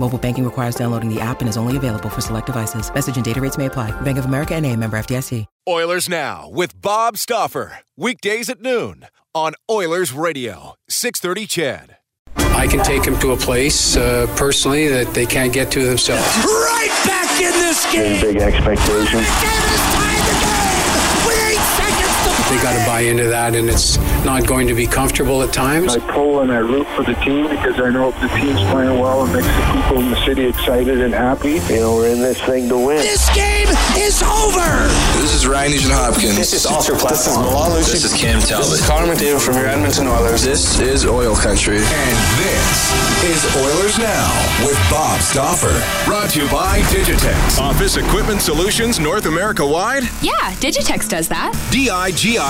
Mobile banking requires downloading the app and is only available for select devices. Message and data rates may apply. Bank of America and a member FDIC. Oilers Now with Bob Stauffer. Weekdays at noon on Oilers Radio. 630 CHED. I can take them to a place uh, personally that they can't get to themselves. Right back in this game. Big expectations. They got to buy into that, and it's not going to be comfortable at times. I pull and I root for the team because I know if the team's playing well, it makes the people in the city excited and happy. You know, we're in this thing to win. This game is over. This is Ryan Nugent Hopkins. This is Oscar Platt. This is Milan This is Cam Talbot. This is Connor McDavid from your Edmonton Oilers. This is Oil Country. And this is Oilers Now with Bob Stauffer. Brought to you by Digitex. Office Equipment Solutions North America wide? Yeah, Digitex does that. D-I-G-I-T-E-X dot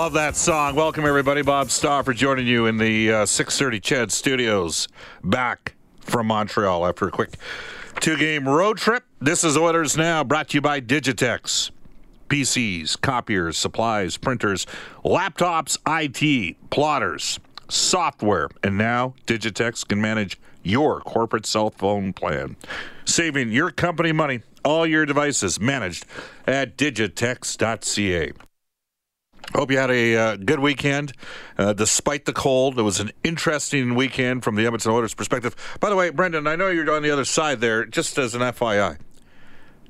Love that song. Welcome, everybody. Bob Stauffer joining you in the uh, 630 CHED studios back from Montreal after a quick two game road trip. This is Oilers Now, brought to you by Digitex. PCs, copiers, supplies, printers, laptops, IT, plotters, software, and now Digitex can manage your corporate cell phone plan, saving your company money. All your devices managed at digitex.ca. Hope you had a uh, good weekend, uh, despite the cold. It was an interesting weekend from the Edmonton Oilers' perspective. By the way, Brendan, I know you're on the other side there. Just as an FYI,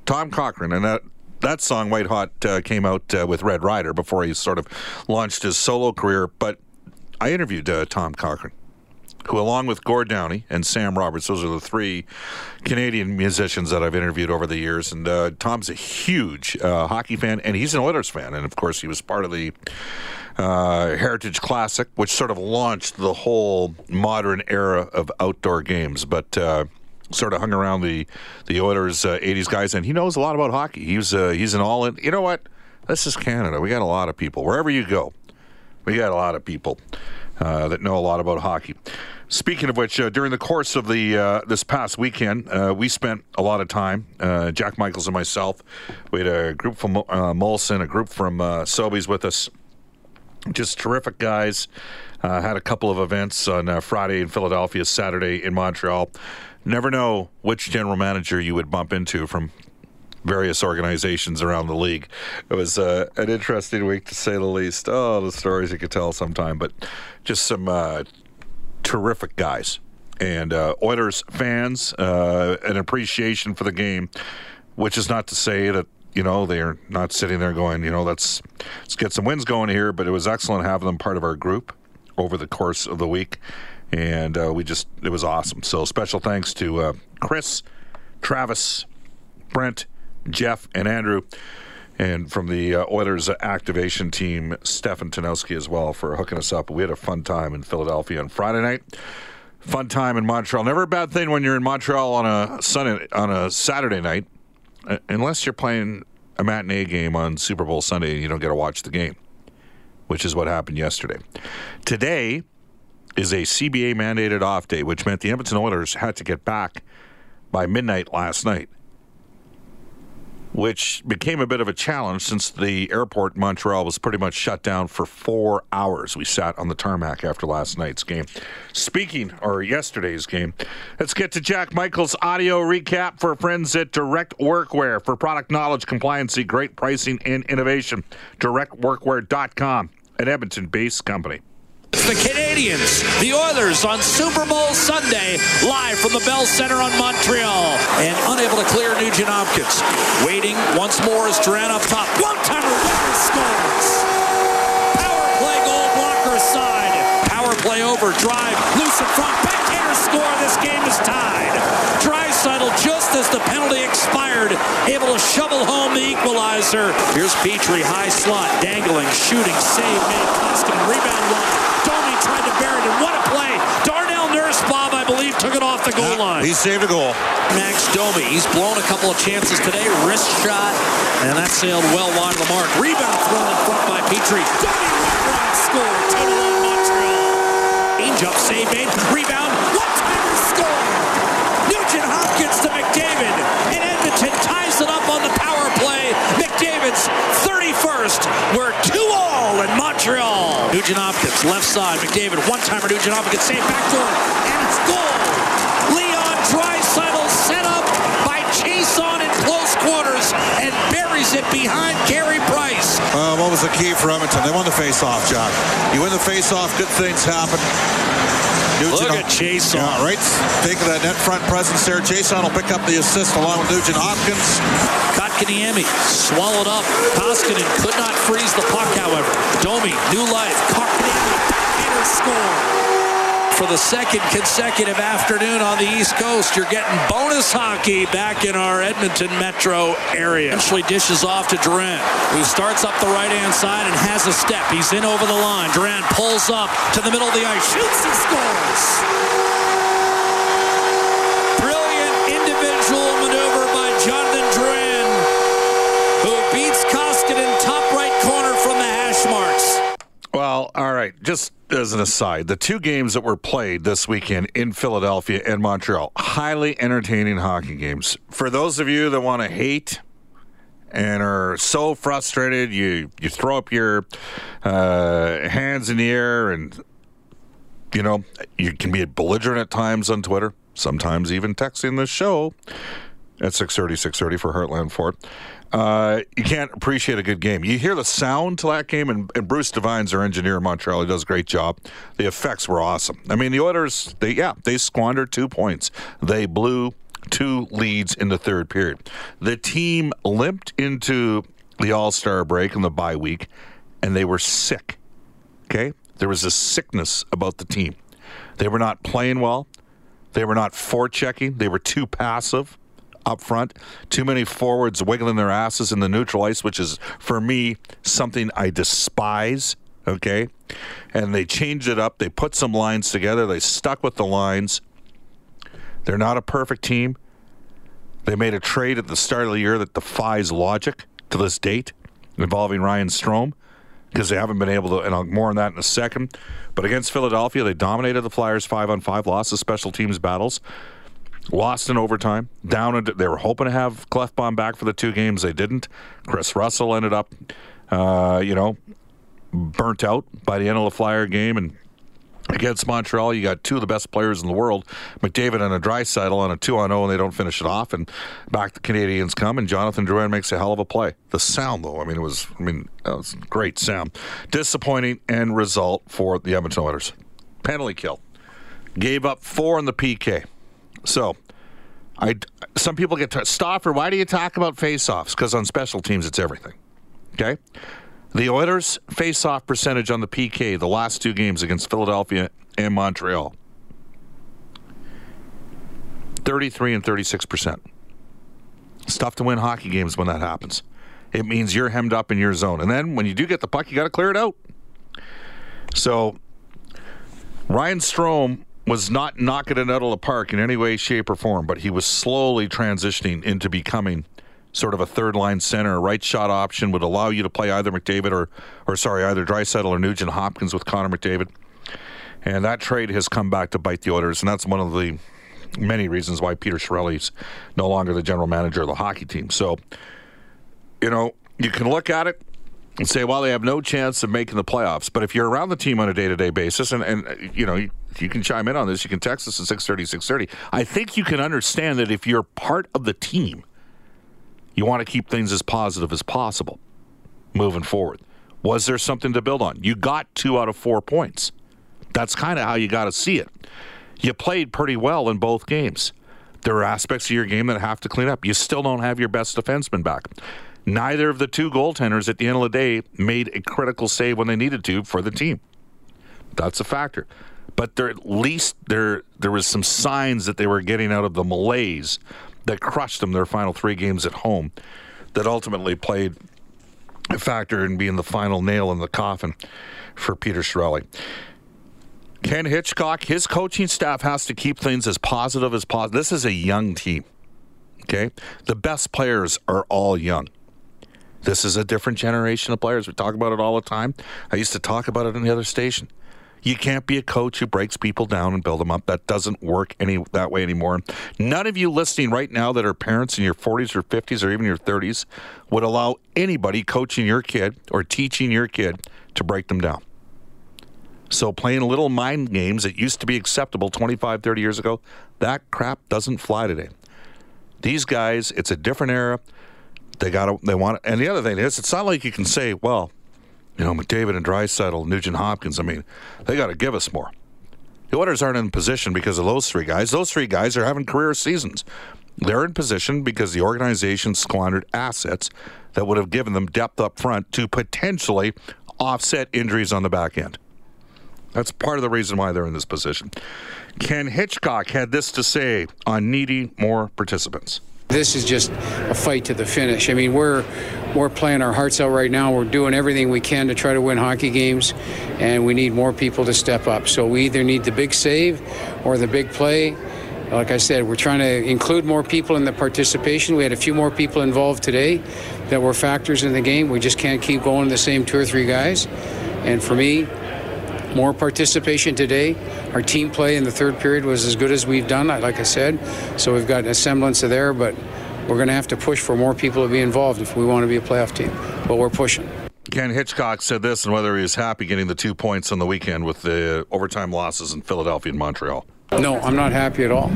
Tom Cochrane and that that song "White Hot" uh, came out uh, with Red Rider before he sort of launched his solo career. But I interviewed uh, Tom Cochrane, who, along with Gord Downie and Sam Roberts, those are the three Canadian musicians that I've interviewed over the years. And uh, Tom's a huge uh, hockey fan, and he's an Oilers fan. And of course, he was part of the uh, Heritage Classic, which sort of launched the whole modern era of outdoor games. But uh, sort of hung around the the Oilers uh, '80s guys, and he knows a lot about hockey. He's uh, he's an all in. You know what? This is Canada. We got a lot of people wherever you go. We got a lot of people uh, that know a lot about hockey. Speaking of which, uh, during the course of the uh, this past weekend, uh, we spent a lot of time. Uh, Jack Michaels and myself. We had a group from Molson, a group from uh, Sobeys with us. Just terrific guys. Had a couple of events on Friday in Philadelphia, Saturday in Montreal. Never know which general manager you would bump into from various organizations around the league. It was uh, an interesting week to say the least. Oh, the stories you could tell sometime, but just some uh, terrific guys and uh, Oilers fans, uh, an appreciation for the game, which is not to say that you know they're not sitting there going, you know, let's let's get some wins going here. But it was excellent having them part of our group over the course of the week, and uh, we just it was awesome. So special thanks to uh, Chris, Travis, Brent, Jeff, and Andrew. And from the uh, Oilers activation team, Stefan Tanowski as well for hooking us up. We had a fun time in Philadelphia on Friday night. Fun time in Montreal. Never a bad thing when you're in Montreal on a Sunday on a Saturday night, uh, unless you're playing a matinee game on Super Bowl Sunday and you don't get to watch the game, which is what happened yesterday. Today is a CBA mandated off day, which meant the Edmonton Oilers had to get back by midnight last night which became a bit of a challenge since the airport in Montreal was pretty much shut down for four hours. We sat on the tarmac after last night's game. Speaking, or yesterday's game, let's get to Jack Michael's audio recap for friends at Direct Workwear for product knowledge, compliancy, great pricing, and innovation. DirectWorkwear.com, an Edmonton based company. The Canadiens, the Oilers on Super Bowl Sunday, live from the Bell Center on Montreal. And unable to clear Nugent Hopkins. Waiting once more is Drouin up top. One timer, Weber scores. Power play goal blocker side. Power play over, drive, loose in front, backhander score. This game is tied. Draisaitl just as the penalty expired, able to shovel home the equalizer. Here's Petry, high slot, dangling, shooting, save made. Koskinen rebound one. Tried to and what a play! Darnell Nurse, Bob, I believe, took it off the goal line. He saved a goal. Max Domi, he's blown a couple of chances today. Wrist shot, and that sailed well wide of the mark. Rebound thrown in front by Petry. Domi wraparound score. 10 1 Montreal. Change up, save made. Rebound. One timer score. McDavid's 31st. We're 2 all in Montreal. Nugent Hopkins, left side. McDavid, one timer. Nugent Hopkins, save backdoor. And it's goal. Leon Draisaitl set up by Chiasson in close quarters and buries it behind Carey Price. Uh, what was the key for Edmonton? They won the face-off, Jack. You win the face-off, good things happen. Look at Chiasson. Yeah, right. Think of that net front presence there. Chiasson will pick up the assist along with Nugent Hopkins. Kotkaniemi swallowed up. Koskinen could not freeze the puck, however. Domi, new life. Kotkaniemi, backhander score. For the second consecutive afternoon on the East Coast, you're getting bonus hockey back in our Edmonton metro area. Eventually dishes off to Drouin, who starts up the right-hand side and has a step. He's in over the line. Drouin pulls up to the middle of the ice, shoots and scores. Brilliant individual maneuver by Jonathan Drouin, who beats Koskinen top right corner from the hash marks. Well, all right. Just as an aside, the two games that were played this weekend in Philadelphia and Montreal, highly entertaining hockey games. For those of you that want to hate and are so frustrated, you you throw up your uh, hands in the air, and you know you can be belligerent at times on Twitter. Sometimes even texting the show at 630, 630 for Heartland Ford. Uh, you can't appreciate a good game. You hear the sound to that game, and, and Bruce Devine's our engineer in Montreal. He does a great job. The effects were awesome. I mean, the Oilers, they yeah, they squandered two points. They blew two leads in the third period. The team limped into the All Star break and the bye week, and they were sick. Okay, there was a sickness about the team. They were not playing well. They were not forechecking. They were too passive up front. Too many forwards wiggling their asses in the neutral ice, which is, for me, something I despise. Okay? And they changed it up. They put some lines together. They stuck with the lines. They're not a perfect team. They made a trade at the start of the year that defies logic to this date involving Ryan Strome because they haven't been able to, and I'll more on that in a second. But against Philadelphia, they dominated the Flyers five on five, lost the special teams battles, lost in overtime. Down, into, they were hoping to have Klefbom back for the two games. They didn't. Kris Russell ended up, uh, you know, burnt out by the end of the Flyer game, and against Montreal, you got two of the best players in the world, McDavid and a Draisaitl on a two on zero, and they don't finish it off. And back the Canadiens come, and Jonathan Drouin makes a hell of a play. The sound, though, I mean, it was, I mean, it was great sound. Disappointing end result for the Edmonton Oilers. Penalty kill. Gave up four in the PK. So, I some people get to Stauffer. Why do you talk about face-offs? Because on special teams, it's everything. Okay. The Oilers' face-off percentage on the PK the last two games against Philadelphia and Montreal 33 and 36 percent. It's tough to win hockey games when that happens. It means you're hemmed up in your zone. And then when you do get the puck, you got to clear it out. So Ryan Strome was not knocking it out of the park in any way, shape, or form, but he was slowly transitioning into becoming sort of a third line center. A right shot option would allow you to play either McDavid or, or sorry, either Draisaitl or Nugent Hopkins with Connor McDavid. And that trade has come back to bite the Oilers, and that's one of the many reasons why Peter Chiarelli's no longer the general manager of the hockey team. So, you know, you can look at it and say, well, they have no chance of making the playoffs. But if you're around the team on a day-to-day basis, and, and you know, you, you can chime in on this, you can text us at 630, 630. I think you can understand that if you're part of the team, you want to keep things as positive as possible moving forward. Was there something to build on? You got two out of four points. That's kind of how you got to see it. You played pretty well in both games. There are aspects of your game that have to clean up. You still don't have your best defenseman back. Neither of the two goaltenders at the end of the day made a critical save when they needed to for the team. That's a factor. But there at least there there was some signs that they were getting out of the malaise that crushed them their final three games at home that ultimately played a factor in being the final nail in the coffin for Peter Chiarelli. Ken Hitchcock, his coaching staff has to keep things as positive as possible. This is a young team. Okay? The best players are all young. This is a different generation of players. We talk about it all the time. I used to talk about it in the other station. You can't be a coach who breaks people down and build them up. That doesn't work any that way anymore. None of you listening right now that are parents in your 40s or 50s or even your 30s would allow anybody coaching your kid or teaching your kid to break them down. So playing little mind games that used to be acceptable 25, 30 years ago, that crap doesn't fly today. These guys, it's a different era. They got to, they want, it. and the other thing is, it's not like you can say, well, you know, McDavid and Draisaitl, Nugent Hopkins. I mean, they got to give us more. The Oilers aren't in position because of those three guys. Those three guys are having career seasons. They're in position because the organization squandered assets that would have given them depth up front to potentially offset injuries on the back end. That's part of the reason why they're in this position. Ken Hitchcock had this to say on needing more participants. This is just a fight to the finish. I mean, we're we're playing our hearts out right now. We're doing everything we can to try to win hockey games, and we need more people to step up. So we either need the big save or the big play. Like I said, we're trying to include more people in the participation. We had a few more people involved today that were factors in the game. We just can't keep going the same two or three guys. And for me, more participation today. Our team play in the third period was as good as we've done, like I said. So we've got a semblance of there, but we're going to have to push for more people to be involved if we want to be a playoff team. But we're pushing. Ken Hitchcock said this and whether he was happy getting the two points on the weekend with the overtime losses in Philadelphia and Montreal. No, I'm not happy at all.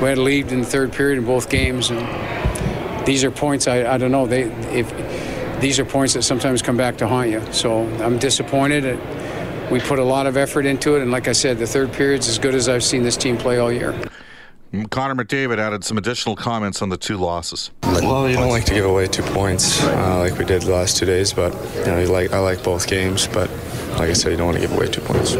We had a lead in the third period in both games, and these are points I, I don't know. They if these are points that sometimes come back to haunt you. So I'm disappointed. We put a lot of effort into it, and like I said, the third period's as good as I've seen this team play all year. Connor McDavid added some additional comments on the two losses. Well, you don't like to give away two points uh, like we did the last two days, but you know, you like I like both games, but like I said, you don't want to give away two points.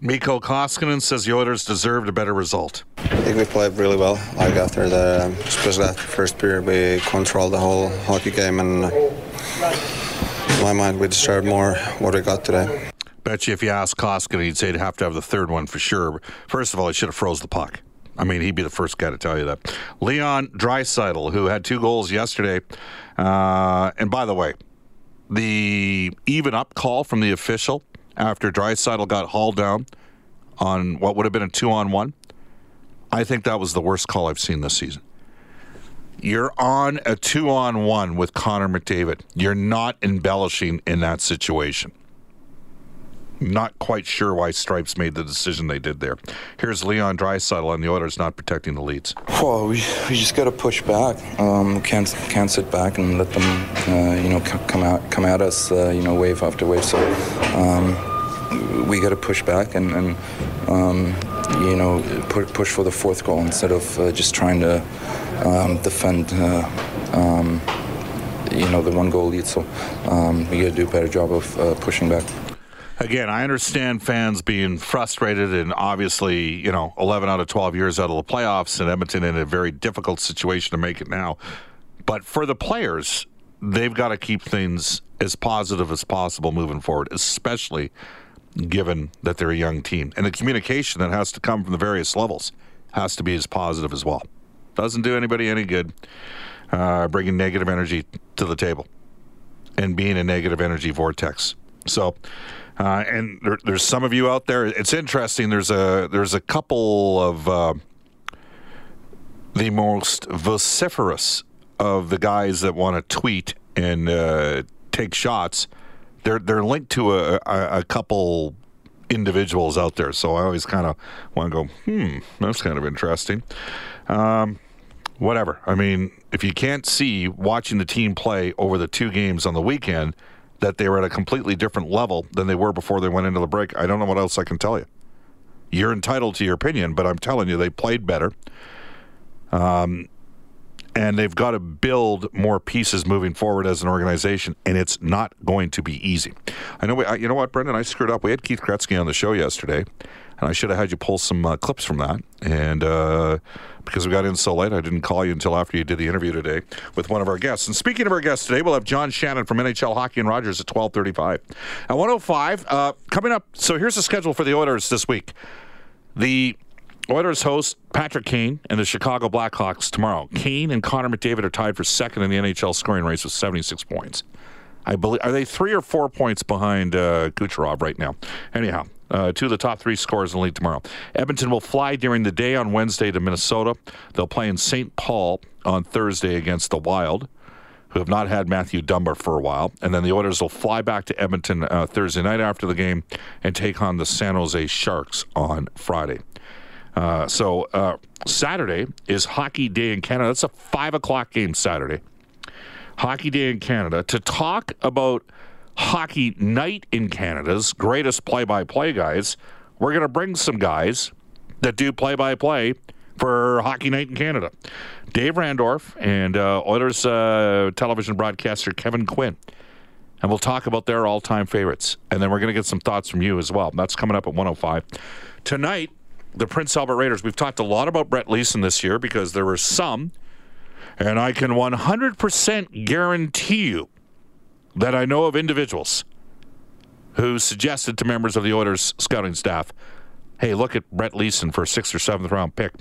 Mikko Koskinen says the Oilers deserved a better result. I think we played really well. Like after the, especially after the first period, we controlled the whole hockey game, and in my mind, we deserved more what we got today. Bet you if you ask Koskinen, he'd say he'd have to have the third one for sure. First of all, he should have froze the puck. I mean, he'd be the first guy to tell you that. Leon Draisaitl, who had two goals yesterday. Uh, and by the way, the even up call from the official after Draisaitl got hauled down on what would have been a two on one, I think that was the worst call I've seen this season. You're on a two on one with Connor McDavid. You're not embellishing in that situation. Not quite sure why Stripes made the decision they did there. Here's Leon Draisaitl and the Oilers not protecting the leads. Well, we, we just got to push back. Um, can't can't sit back and let them, uh, you know, c- come out come at us, uh, you know, wave after wave. So um, we got to push back and, and um, you know, pu- push for the fourth goal instead of uh, just trying to um, defend. Uh, um, you know the one goal lead, so um, we got to do a better job of uh, pushing back. Again, I understand fans being frustrated and obviously, you know, 11 out of 12 years out of the playoffs and Edmonton in a very difficult situation to make it now. But for the players, they've got to keep things as positive as possible moving forward, especially given that they're a young team. And the communication that has to come from the various levels has to be as positive as well. Doesn't do anybody any good uh, bringing negative energy to the table and being a negative energy vortex. So, uh, and there, there's some of you out there. It's interesting. There's a there's a couple of uh, the most vociferous of the guys that want to tweet and uh, take shots. They're they're linked to a, a, a couple individuals out there. So I always kind of want to go, hmm, that's kind of interesting. Um, whatever. I mean, if you can't see watching the team play over the two games on the weekend that they were at a completely different level than they were before they went into the break, I don't know what else I can tell you. You're entitled to your opinion, but I'm telling you, they played better. Um, and they've got to build more pieces moving forward as an organization, and it's not going to be easy. I know. We, I, you know what, Brendan? I screwed up. We had Keith Gretzky on the show yesterday, and I should have had you pull some uh, clips from that. And uh, because we got in so late, I didn't call you until after you did the interview today with one of our guests. And speaking of our guests today, we'll have John Shannon from NHL Hockey and Rogers at twelve thirty-five. At one hundred five, uh, coming up. So here's the schedule for the Oilers this week. The Oilers host Patrick Kane and the Chicago Blackhawks tomorrow. Kane and Connor McDavid are tied for second in the NHL scoring race with 76 points. I believe are they three or four points behind uh, Kucherov right now? Anyhow, uh, two of the top three scorers in the league tomorrow. Edmonton will fly during the day on Wednesday to Minnesota. They'll play in St. Paul on Thursday against the Wild, who have not had Matthew Dumba for a while. And then the Oilers will fly back to Edmonton uh, Thursday night after the game and take on the San Jose Sharks on Friday. Uh, so uh, Saturday is Hockey Day in Canada. That's a five o'clock game Saturday. Hockey Day in Canada to talk about Hockey Night in Canada's greatest play-by-play guys. We're going to bring some guys that do play-by-play for Hockey Night in Canada. Dave Randorf and uh, Oilers uh, television broadcaster Kevin Quinn. And we'll talk about their all-time favorites. And then we're going to get some thoughts from you as well. That's coming up at 105. Tonight, the Prince Albert Raiders. We've talked a lot about Brett Leason this year because there were some, and I can 100% guarantee you that I know of individuals who suggested to members of the Oilers scouting staff, hey, look at Brett Leason for a sixth or seventh round pick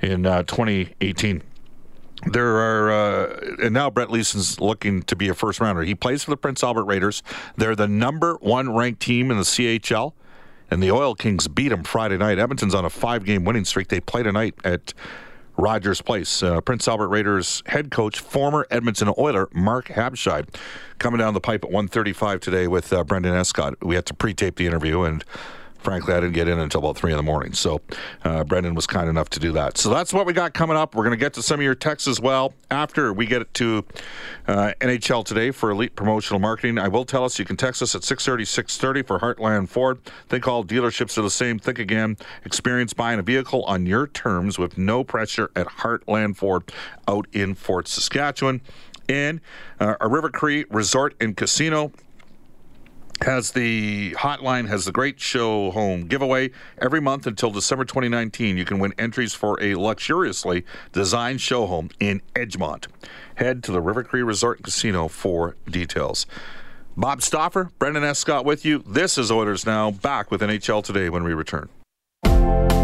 in uh, 2018. There are, uh, and now Brett Leason's looking to be a first rounder. He plays for the Prince Albert Raiders. They're the number one ranked team in the CHL and the Oil Kings beat them Friday night. Edmonton's on a five-game winning streak. They play tonight at Rogers Place. Uh, Prince Albert Raiders head coach, former Edmonton Oiler Mark Habscheid, coming down the pipe at 1:35 today with uh, Brendan Escott. We had to pre-tape the interview and. Frankly, I didn't get in until about three in the morning. So, uh, Brendan was kind enough to do that. So that's what we got coming up. We're going to get to some of your texts as well after we get to uh, NHL today for Elite Promotional Marketing. I will tell us you can text us at 630 630 for Heartland Ford. Think all dealerships are the same. Think again. Experience buying a vehicle on your terms with no pressure at Heartland Ford out in Fort Saskatchewan. And uh, a River Cree Resort and Casino has the hotline has the great show home giveaway. Every month until December 2019 you can win entries for a luxuriously designed show home in Edgemont. Head to the River Cree Resort and Casino for details. Bob Stauffer Brendan S Scott with you. This is Oilers now back with NHL today when we return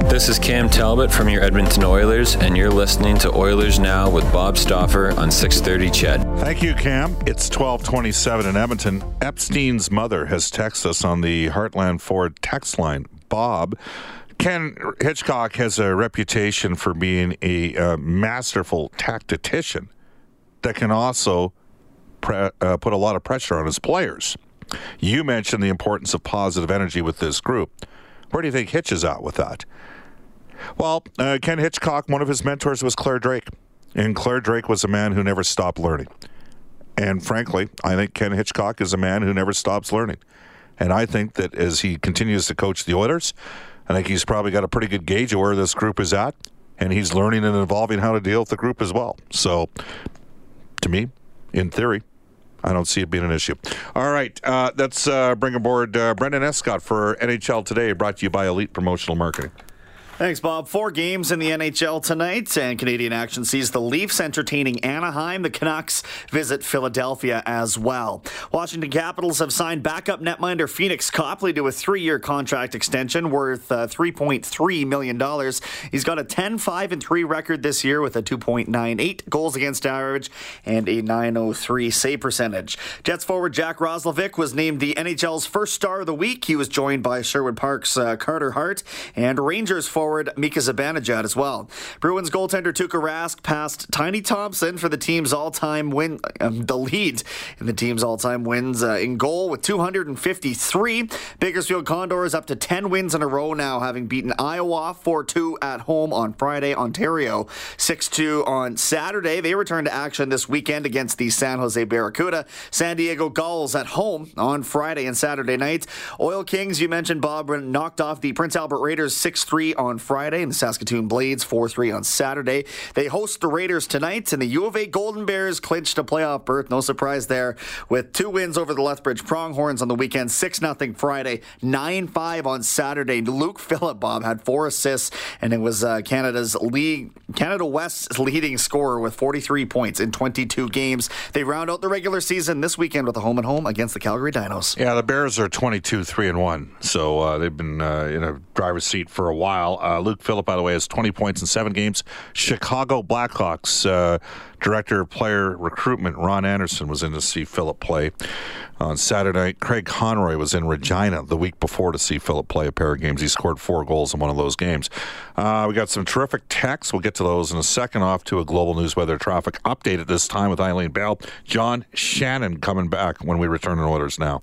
This is Cam Talbot from your Edmonton Oilers, and you're listening to Oilers Now with Bob Stauffer on 630 Ched. Thank you, Cam. It's 1227 in Edmonton. Epstein's mother has texted us on the Heartland Ford text line. Bob, Ken Hitchcock has a reputation for being a uh, masterful tactician that can also pre- uh, put a lot of pressure on his players. You mentioned the importance of positive energy with this group. Where do you think Hitch is at with that? Well, uh, Ken Hitchcock, one of his mentors was Clare Drake. And Clare Drake was a man who never stopped learning. And frankly, I think Ken Hitchcock is a man who never stops learning. And I think that as he continues to coach the Oilers, I think he's probably got a pretty good gauge of where this group is at. And he's learning and evolving how to deal with the group as well. So, to me, in theory, I don't see it being an issue. All right, uh, let's uh, bring aboard uh, Brendan Escott for NHL Today, brought to you by Elite Promotional Marketing. Thanks, Bob. Four games in the NHL tonight, and Canadian action sees the Leafs entertaining Anaheim. The Canucks visit Philadelphia as well. Washington Capitals have signed backup netminder Phoenix Copley to a three-year contract extension worth uh, $3.3 million. He's got a 10-5 3 record this year with a 2.98 goals against average and a 903 save percentage. Jets forward Jack Roslovic was named the NHL's first star of the week. He was joined by Sherwood Park's uh, Carter Hart and Rangers forward Mika Zibanejad as well. Bruins goaltender Tuukka Rask passed Tiny Thompson for the team's all-time win, um, the lead in the team's all-time wins uh, in goal with 253. Bakersfield Condors up to 10 wins in a row now, having beaten Iowa 4-2 at home on Friday, Ontario 6-2 on Saturday. They return to action this weekend against the San Jose Barracuda. San Diego Gulls at home on Friday and Saturday nights. Oil Kings, you mentioned Bob, knocked off the Prince Albert Raiders 6-3 on Friday, and the Saskatoon Blades 4 3 on Saturday. They host the Raiders tonight, and the U of A Golden Bears clinched a playoff berth. No surprise there, with two wins over the Lethbridge Pronghorns on the weekend 6 0 Friday, 9 5 on Saturday. Luke Phillip, Bob, had four assists, and it was uh, Canada's league, Canada West's leading scorer with 43 points in 22 games. They round out the regular season this weekend with a home and home against the Calgary Dinos. Yeah, the Bears are 22 3 and 1, so uh, they've been uh, in a driver's seat for a while. Uh, Luke Phillip, by the way, has 20 points in seven games. Chicago Blackhawks uh, director of player recruitment Ron Anderson was in to see Phillip play on Saturday. Craig Conroy was in Regina the week before to see Phillip play a pair of games. He scored four goals in one of those games. Uh, we got some terrific texts. We'll get to those in a second. Off to a global news weather traffic update at this time with Eileen Bell. John Shannon coming back when we return in orders now.